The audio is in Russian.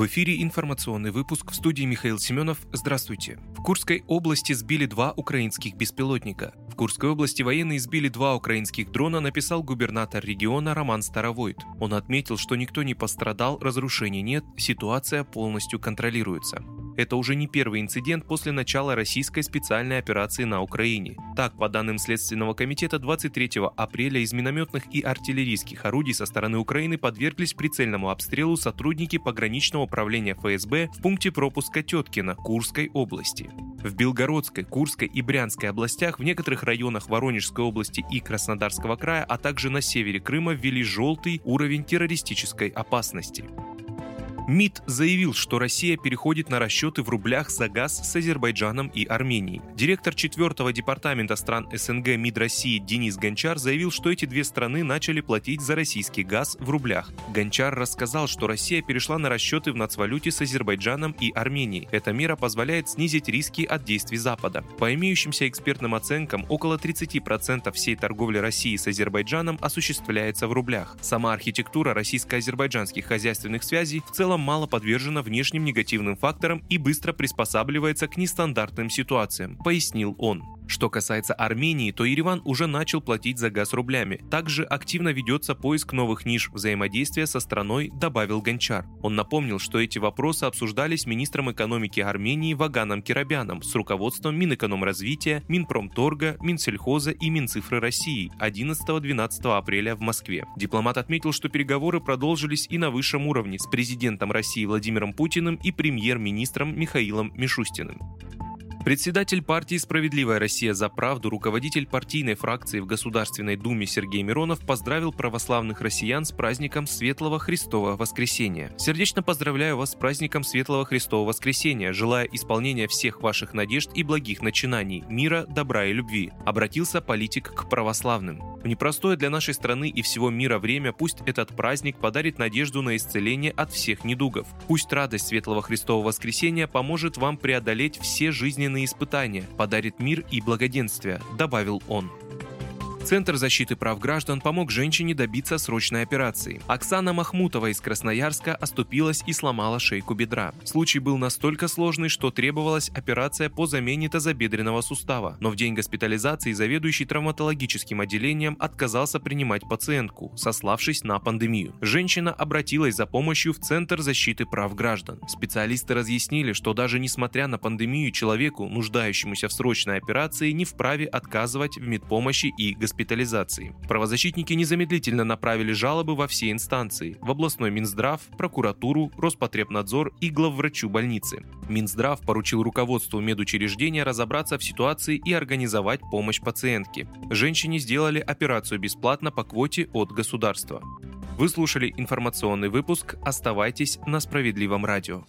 В эфире информационный выпуск в студии Михаил Семенов. Здравствуйте. В Курской области сбили два украинских беспилотника. В Курской области военные сбили два украинских дрона, написал губернатор региона Роман Старовойт. Он отметил, что никто не пострадал, разрушений нет, ситуация полностью контролируется. Это уже не первый инцидент после начала российской специальной операции на Украине. Так, по данным Следственного комитета, 23 апреля из минометных и артиллерийских орудий со стороны Украины подверглись прицельному обстрелу сотрудники пограничного управления ФСБ в пункте пропуска Теткина Курской области. В Белгородской, Курской и Брянской областях, в некоторых районах Воронежской области и Краснодарского края, а также на севере Крыма ввели желтый уровень террористической опасности. МИД заявил, что Россия переходит на расчеты в рублях за газ с Азербайджаном и Арменией. Директор 4 департамента стран СНГ МИД России Денис Гончар заявил, что эти две страны начали платить за российский газ в рублях. Гончар рассказал, что Россия перешла на расчеты в нацвалюте с Азербайджаном и Арменией. Эта мера позволяет снизить риски от действий Запада. По имеющимся экспертным оценкам, около 30% всей торговли России с Азербайджаном осуществляется в рублях. Сама архитектура российско-азербайджанских хозяйственных связей в целом мало подвержена внешним негативным факторам и быстро приспосабливается к нестандартным ситуациям, пояснил он. Что касается Армении, то Ереван уже начал платить за газ рублями. Также активно ведется поиск новых ниш взаимодействия со страной, добавил Гончар. Он напомнил, что эти вопросы обсуждались министром экономики Армении Ваганом Кирабяном с руководством Минэкономразвития, Минпромторга, Минсельхоза и Минцифры России 11-12 апреля в Москве. Дипломат отметил, что переговоры продолжились и на высшем уровне с президентом России Владимиром Путиным и премьер-министром Михаилом Мишустиным. Председатель партии «Справедливая Россия за правду», руководитель партийной фракции в Государственной Думе Сергей Миронов поздравил православных россиян с праздником Светлого Христового Воскресения. Сердечно поздравляю вас с праздником Светлого Христового Воскресения, желая исполнения всех ваших надежд и благих начинаний, мира, добра и любви. Обратился политик к православным. В непростое для нашей страны и всего мира время пусть этот праздник подарит надежду на исцеление от всех недугов. Пусть радость Светлого Христового Воскресения поможет вам преодолеть все жизненные испытания, подарит мир и благоденствие, добавил он. Центр защиты прав граждан помог женщине добиться срочной операции. Оксана Махмутова из Красноярска оступилась и сломала шейку бедра. Случай был настолько сложный, что требовалась операция по замене тазобедренного сустава. Но в день госпитализации заведующий травматологическим отделением отказался принимать пациентку, сославшись на пандемию. Женщина обратилась за помощью в Центр защиты прав граждан. Специалисты разъяснили, что даже несмотря на пандемию человеку, нуждающемуся в срочной операции, не вправе отказывать в медпомощи и госпитализации госпитализации. Правозащитники незамедлительно направили жалобы во все инстанции – в областной Минздрав, прокуратуру, Роспотребнадзор и главврачу больницы. Минздрав поручил руководству медучреждения разобраться в ситуации и организовать помощь пациентке. Женщине сделали операцию бесплатно по квоте от государства. Вы слушали информационный выпуск. Оставайтесь на справедливом радио.